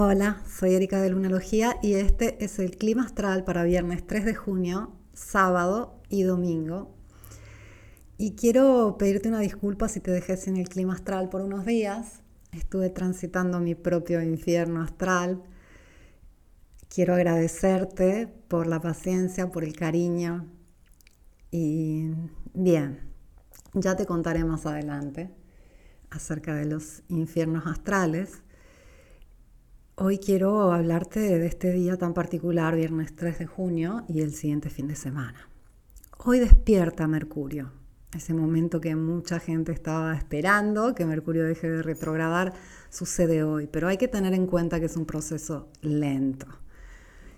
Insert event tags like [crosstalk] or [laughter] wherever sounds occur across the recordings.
Hola, soy Erika de Lunalogía y este es el clima astral para viernes 3 de junio, sábado y domingo. Y quiero pedirte una disculpa si te dejé sin el clima astral por unos días. Estuve transitando mi propio infierno astral. Quiero agradecerte por la paciencia, por el cariño. Y bien, ya te contaré más adelante acerca de los infiernos astrales. Hoy quiero hablarte de este día tan particular, viernes 3 de junio y el siguiente fin de semana. Hoy despierta Mercurio, ese momento que mucha gente estaba esperando, que Mercurio deje de retrogradar, sucede hoy, pero hay que tener en cuenta que es un proceso lento.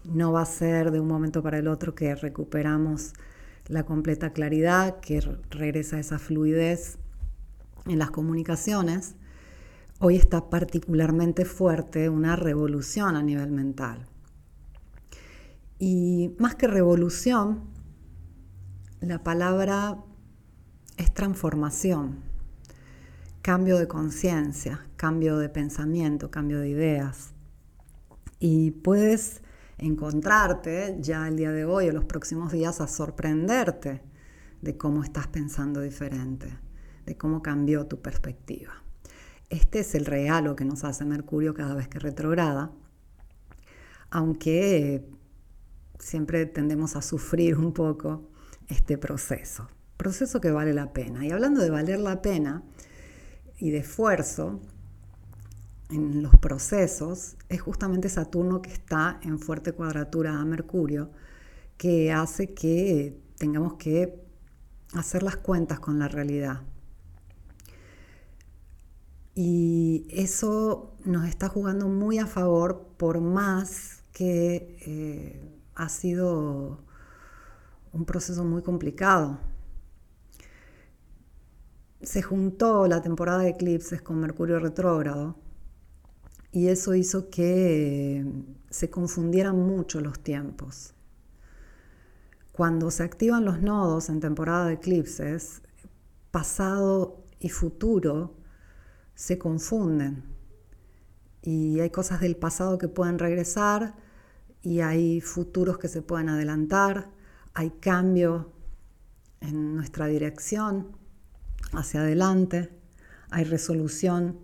No va a ser de un momento para el otro que recuperamos la completa claridad, que regresa esa fluidez en las comunicaciones Hoy está particularmente fuerte una revolución a nivel mental. Y más que revolución, la palabra es transformación, cambio de conciencia, cambio de pensamiento, cambio de ideas. Y puedes encontrarte ya el día de hoy o los próximos días a sorprenderte de cómo estás pensando diferente, de cómo cambió tu perspectiva. Este es el regalo que nos hace Mercurio cada vez que retrograda, aunque siempre tendemos a sufrir un poco este proceso, proceso que vale la pena. Y hablando de valer la pena y de esfuerzo en los procesos, es justamente Saturno que está en fuerte cuadratura a Mercurio, que hace que tengamos que hacer las cuentas con la realidad. Y eso nos está jugando muy a favor por más que eh, ha sido un proceso muy complicado. Se juntó la temporada de eclipses con Mercurio retrógrado y eso hizo que se confundieran mucho los tiempos. Cuando se activan los nodos en temporada de eclipses, pasado y futuro se confunden. Y hay cosas del pasado que pueden regresar y hay futuros que se pueden adelantar, hay cambio en nuestra dirección hacia adelante, hay resolución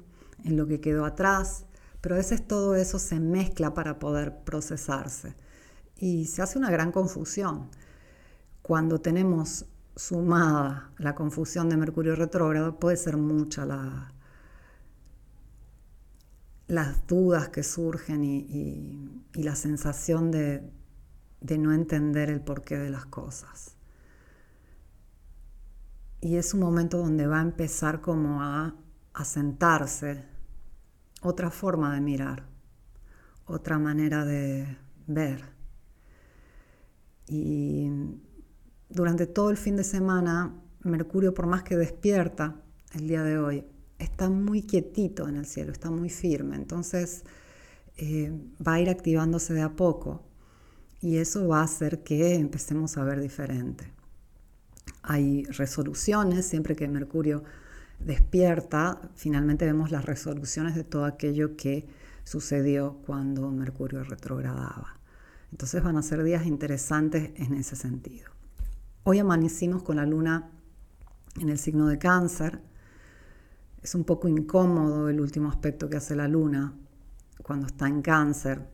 en lo que quedó atrás, pero a veces todo eso se mezcla para poder procesarse y se hace una gran confusión. Cuando tenemos sumada la confusión de Mercurio retrógrado, puede ser mucha la, las dudas que surgen y, la sensación de, no entender el porqué de las cosas. Y es un momento donde va a empezar como a, a sentarse otra forma de mirar, otra manera de ver. Y durante todo el fin de semana, Mercurio, por más que despierta el día de hoy, está muy quietito en el cielo, está muy firme. Entonces eh, va a ir activándose de a poco y eso va a hacer que empecemos a ver diferente. Hay resoluciones, siempre que Mercurio despierta, finalmente vemos las resoluciones de todo aquello que sucedió cuando Mercurio retrogradaba. Entonces van a ser días interesantes en ese sentido. Hoy amanecimos con la luna en el signo de cáncer, es un poco incómodo el último aspecto que hace la luna cuando está en cáncer,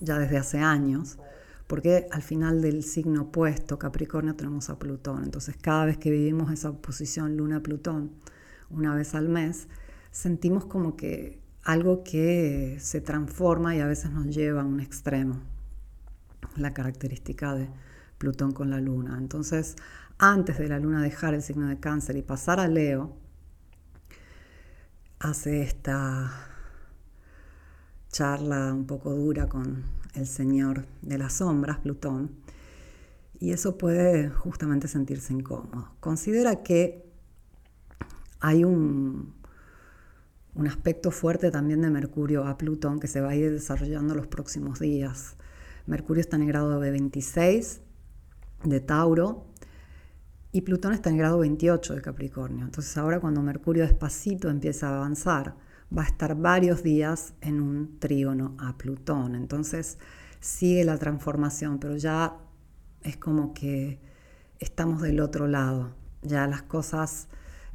ya desde hace años, porque al final del signo opuesto, Capricornio, tenemos a Plutón. Entonces cada vez que vivimos esa oposición Luna-Plutón, una vez al mes, sentimos como que algo que se transforma y a veces nos lleva a un extremo, la característica de Plutón con la Luna. Entonces, antes de la Luna dejar el signo de cáncer y pasar a Leo, hace esta charla un poco dura con el señor de las sombras, Plutón, y eso puede justamente sentirse incómodo. Considera que hay un, un aspecto fuerte también de Mercurio a Plutón que se va a ir desarrollando los próximos días. Mercurio está en el grado de 26 de Tauro y Plutón está en el grado 28 de Capricornio. Entonces ahora cuando Mercurio despacito empieza a avanzar, va a estar varios días en un trígono a Plutón. Entonces sigue la transformación, pero ya es como que estamos del otro lado. Ya las cosas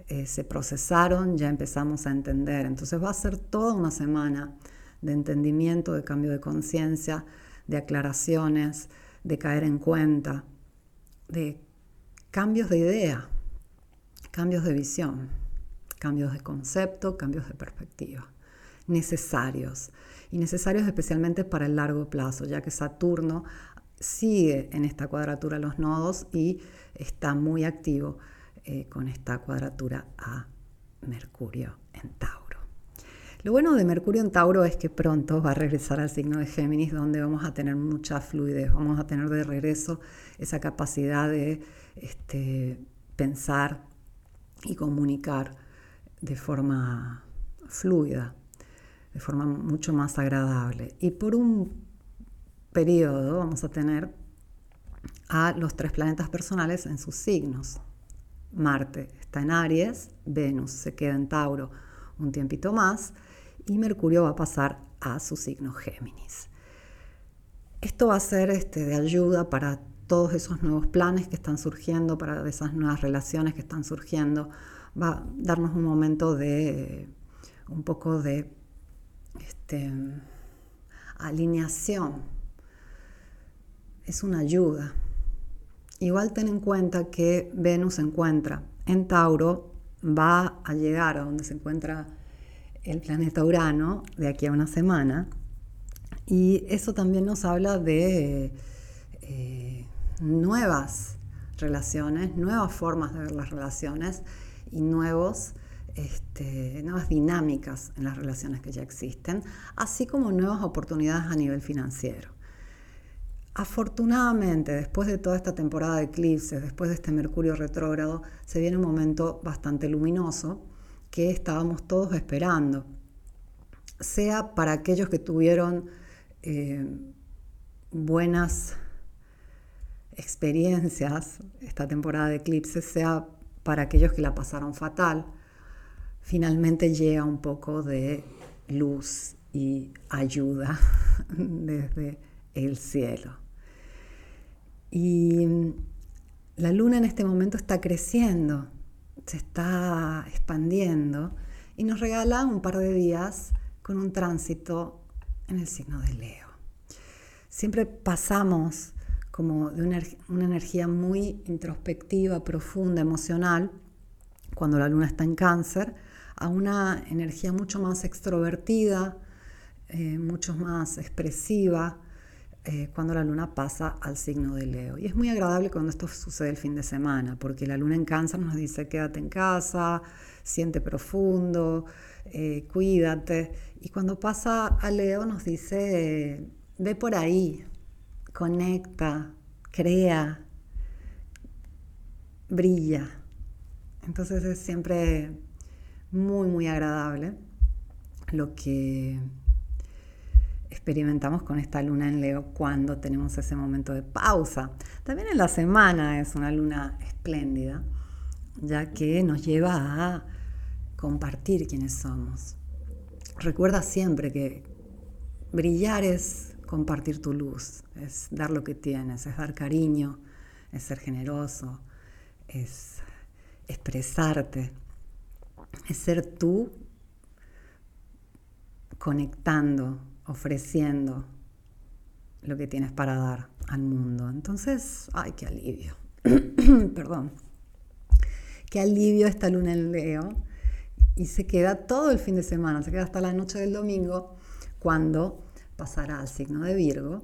eh, se procesaron, ya empezamos a entender. Entonces va a ser toda una semana de entendimiento, de cambio de conciencia, de aclaraciones, de caer en cuenta, de cambios de idea, cambios de visión, cambios de concepto, cambios de perspectiva, necesarios. Y necesarios especialmente para el largo plazo, ya que Saturno sigue en esta cuadratura los nodos y está muy activo eh, con esta cuadratura a Mercurio en Tauro. Lo bueno de Mercurio en Tauro es que pronto va a regresar al signo de Géminis, donde vamos a tener mucha fluidez, vamos a tener de regreso esa capacidad de este, pensar y comunicar de forma fluida, de forma mucho más agradable. Y por un periodo vamos a tener a los tres planetas personales en sus signos. Marte está en Aries, Venus se queda en Tauro un tiempito más y Mercurio va a pasar a su signo Géminis. Esto va a ser este, de ayuda para todos esos nuevos planes que están surgiendo, para esas nuevas relaciones que están surgiendo. Va a darnos un momento de un poco de este, alineación. Es una ayuda. Igual ten en cuenta que Venus se encuentra en Tauro, va a llegar a donde se encuentra el planeta Urano de aquí a una semana. Y eso también nos habla de eh, nuevas relaciones, nuevas formas de ver las relaciones y nuevos, este, nuevas dinámicas en las relaciones que ya existen, así como nuevas oportunidades a nivel financiero. Afortunadamente, después de toda esta temporada de eclipses, después de este Mercurio retrógrado, se viene un momento bastante luminoso que estábamos todos esperando, sea para aquellos que tuvieron eh, buenas experiencias esta temporada de eclipses, sea para aquellos que la pasaron fatal, finalmente llega un poco de luz y ayuda [laughs] desde el cielo. Y la luna en este momento está creciendo, se está expandiendo y nos regala un par de días con un tránsito en el signo de Leo. Siempre pasamos como de una, energía muy introspectiva, profunda, emocional, cuando la luna está en cáncer, a una energía mucho más extrovertida, eh, mucho más expresiva, eh, cuando la luna pasa al signo de Leo. Y es muy agradable cuando esto sucede el fin de semana, porque la luna en cáncer nos dice quédate en casa, siente profundo, eh, cuídate. Y cuando pasa a Leo nos dice ve por ahí, conecta, crea, brilla. Entonces es siempre muy, muy agradable lo que experimentamos con esta luna en Leo cuando tenemos ese momento de pausa. También en la semana es una luna espléndida, ya que nos lleva a compartir quiénes somos. Recuerda siempre que brillar es compartir tu luz, es dar lo que tienes, es dar cariño, es ser generoso, es expresarte, es ser tú conectando ofreciendo lo que tienes para dar al mundo. Entonces, ay, qué alivio. [clears throat] Perdón. Qué alivio esta luna en Leo. Y se queda todo el fin de semana, se queda hasta la noche del domingo, cuando pasará al signo de Virgo,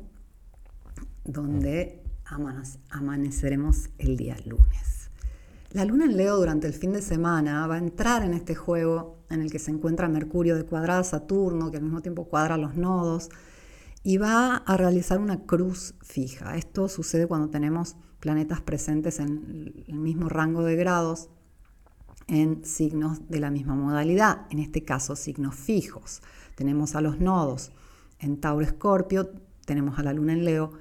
donde amaneceremos el día lunes. La luna en Leo durante el fin de semana va a entrar en este juego en el que se encuentra Mercurio de cuadrada Saturno, que al mismo tiempo cuadra los nodos, y va a realizar una cruz fija. Esto sucede cuando tenemos planetas presentes en el mismo rango de grados en signos de la misma modalidad, en este caso signos fijos. Tenemos a los nodos en Tauro Escorpio, tenemos a la Luna en Leo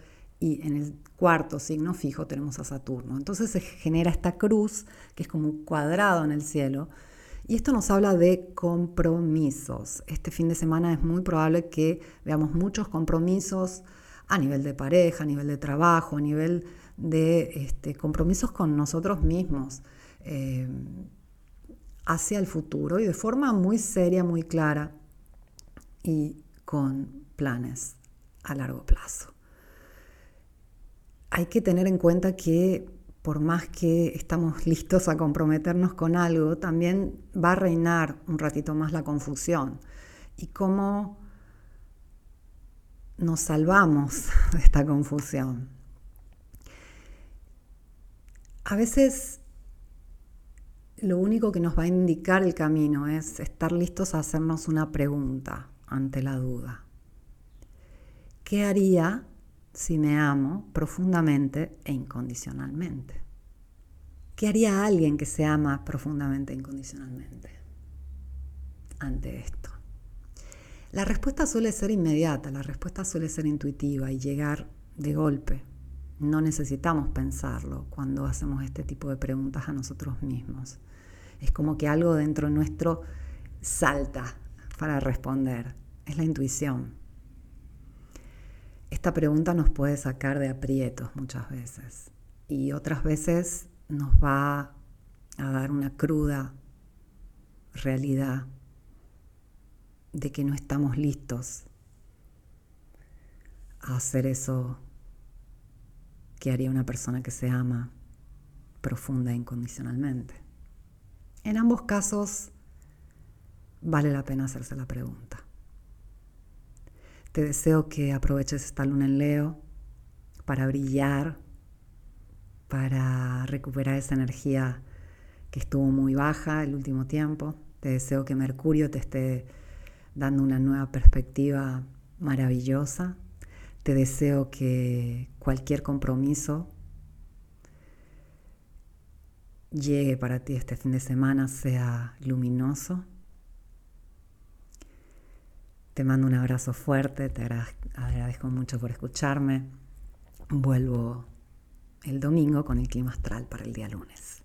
y en el cuarto signo fijo tenemos a Saturno. Entonces se genera esta cruz, que es como un cuadrado en el cielo, Y esto nos habla de compromisos. Este fin de semana es muy probable que veamos muchos compromisos a nivel de pareja, a nivel de trabajo, a nivel de este, compromisos con nosotros mismos eh, hacia el futuro y de forma muy seria, muy clara y con planes a largo plazo. Hay que tener en cuenta que por más que estamos [laughs] listos a comprometernos con algo, también va a reinar un ratito más la confusión y cómo nos salvamos [laughs] de esta confusión. A veces lo único que nos va a indicar el camino es estar listos a hacernos una pregunta ante la duda. ¿Qué haría si me amo profundamente e incondicionalmente? ¿Qué haría alguien que se ama profundamente e incondicionalmente ante esto? La respuesta suele ser inmediata, la respuesta suele ser intuitiva y llegar de golpe. No necesitamos pensarlo cuando hacemos este tipo de preguntas a nosotros mismos. Es como que algo dentro nuestro salta para responder. Es la intuición. Esta pregunta nos puede sacar de aprietos muchas veces y otras veces nos va a dar una cruda realidad de que no estamos listos a hacer eso que haría una persona que se ama profunda e incondicionalmente. En ambos casos vale la pena hacerse la pregunta. Te deseo que aproveches esta luna en Leo para brillar, para recuperar esa energía que estuvo muy baja el último tiempo. Te deseo que Mercurio te esté dando una nueva perspectiva maravillosa. Te deseo que cualquier compromiso llegue para ti este fin de semana, sea luminoso. Te mando un abrazo fuerte, te agradezco mucho por escucharme. Vuelvo el domingo con el clima astral para el día lunes.